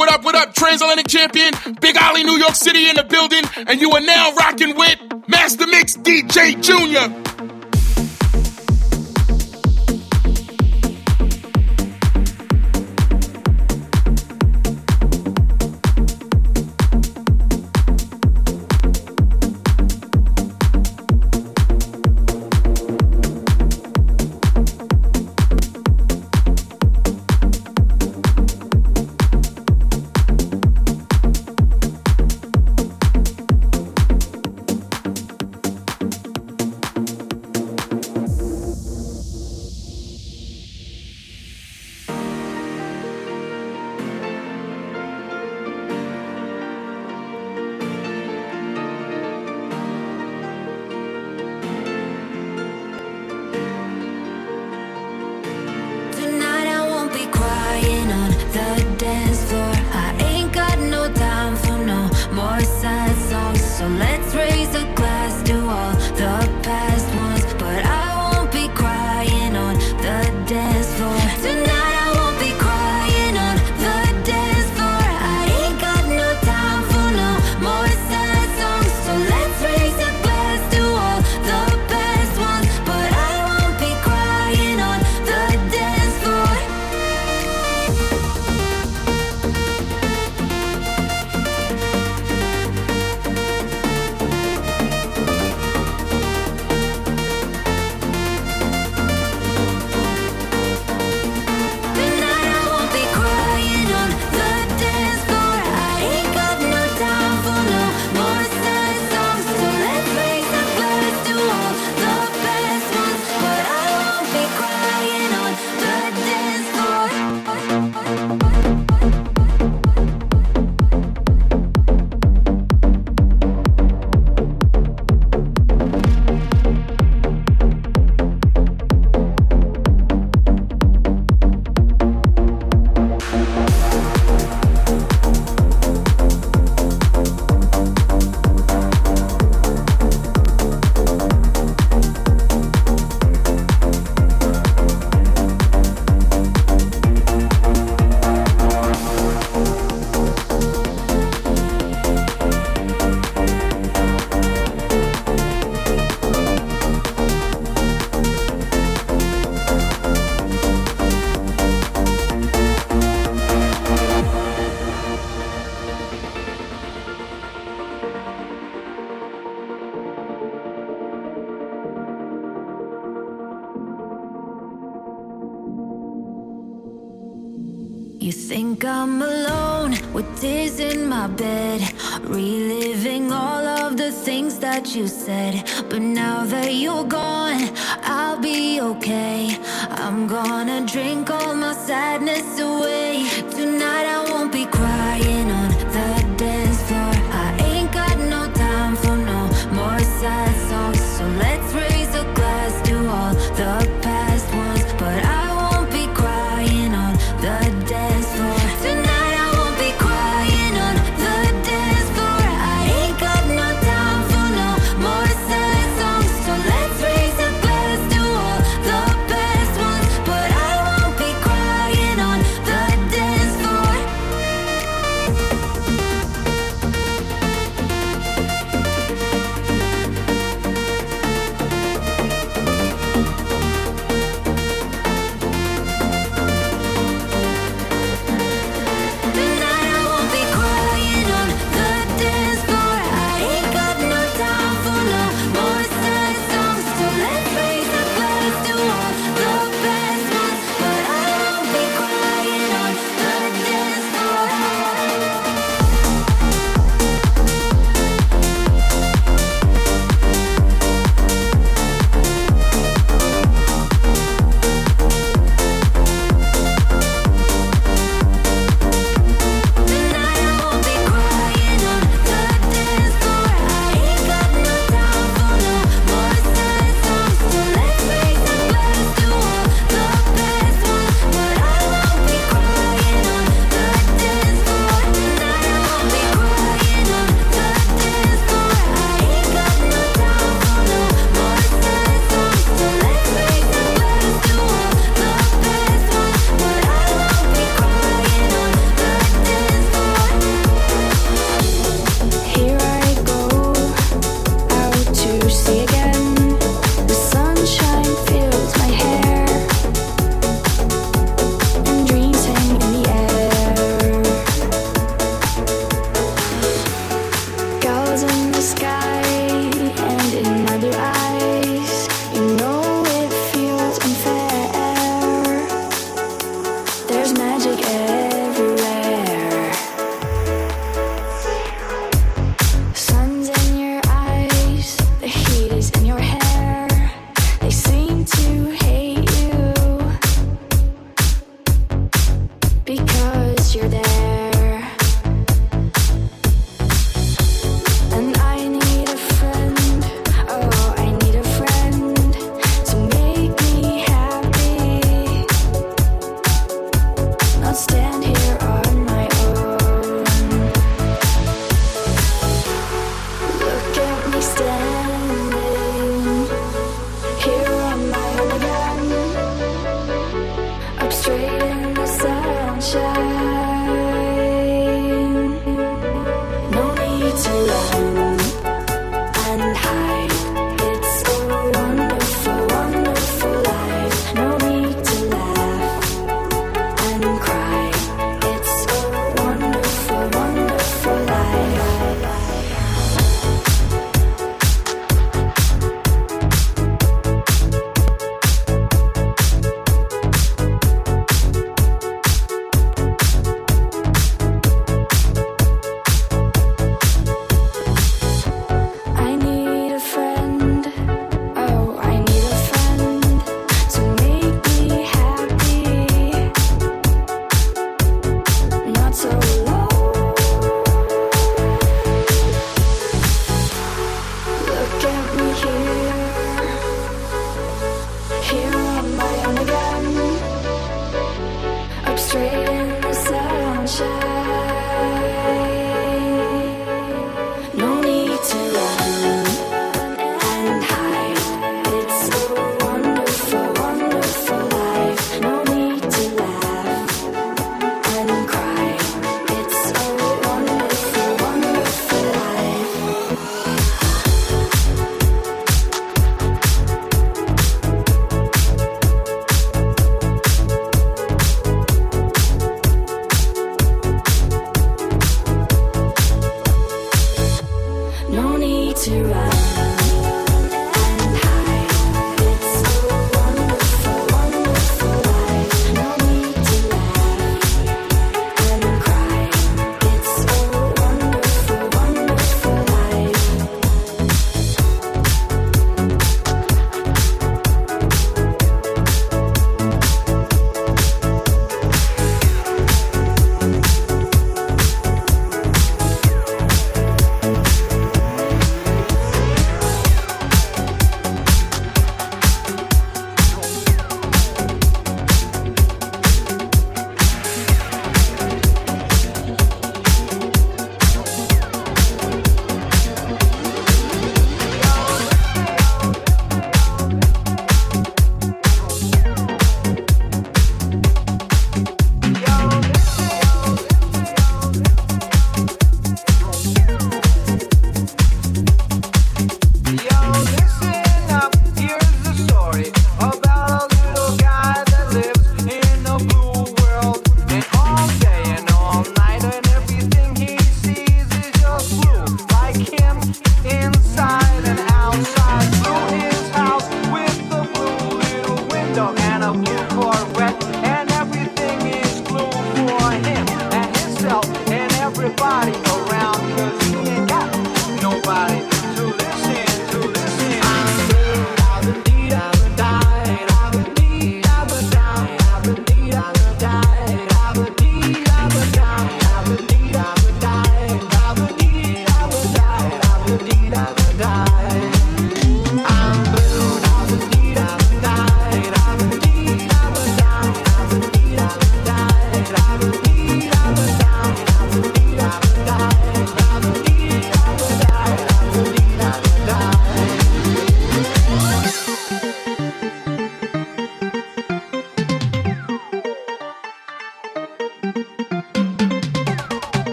what up, what up? Transatlantic champion, Big Ollie, New York City in the building, and you are now rocking with Master Mix DJ Junior.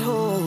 hold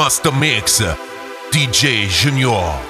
Master Mix, DJ Junior.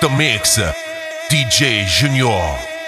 the mix, DJ Junior.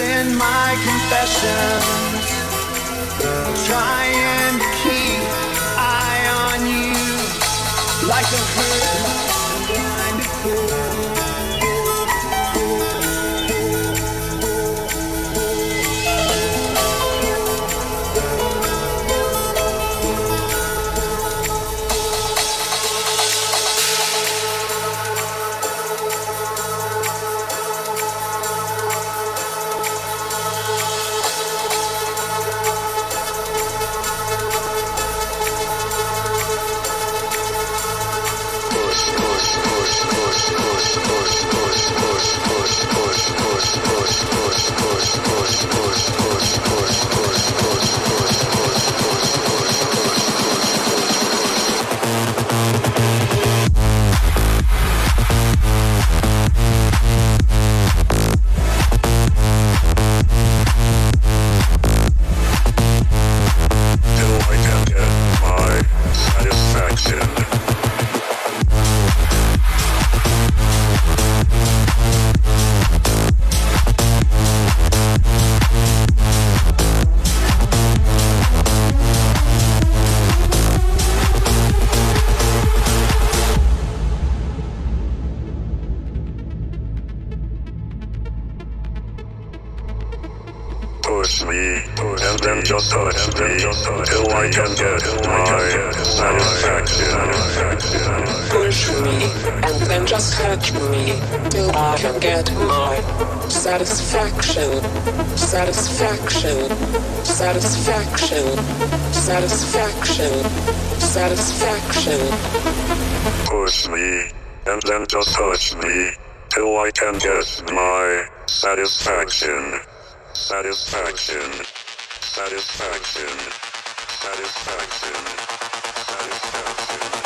in my confessions, trying to keep eye on you like a hurt. Satisfaction, satisfaction, satisfaction, satisfaction. Push me, and then just touch me till I can get my satisfaction. Satisfaction. Satisfaction. Satisfaction. Satisfaction.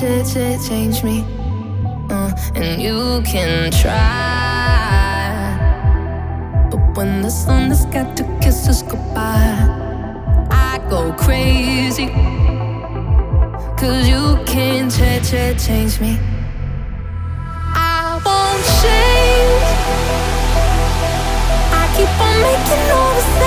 Change me. Uh, and you can try. But when the sun has got to kiss us goodbye, I go crazy. Cause you can't change me. I won't change. I keep on making all the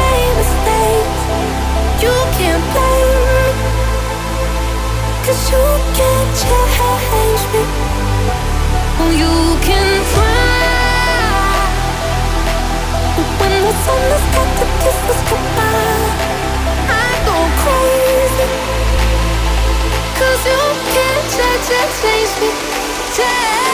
crazy. Cause you can't change, change me. Change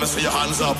me see your hands up.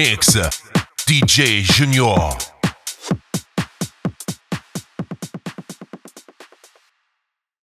Mix, DJ Junior.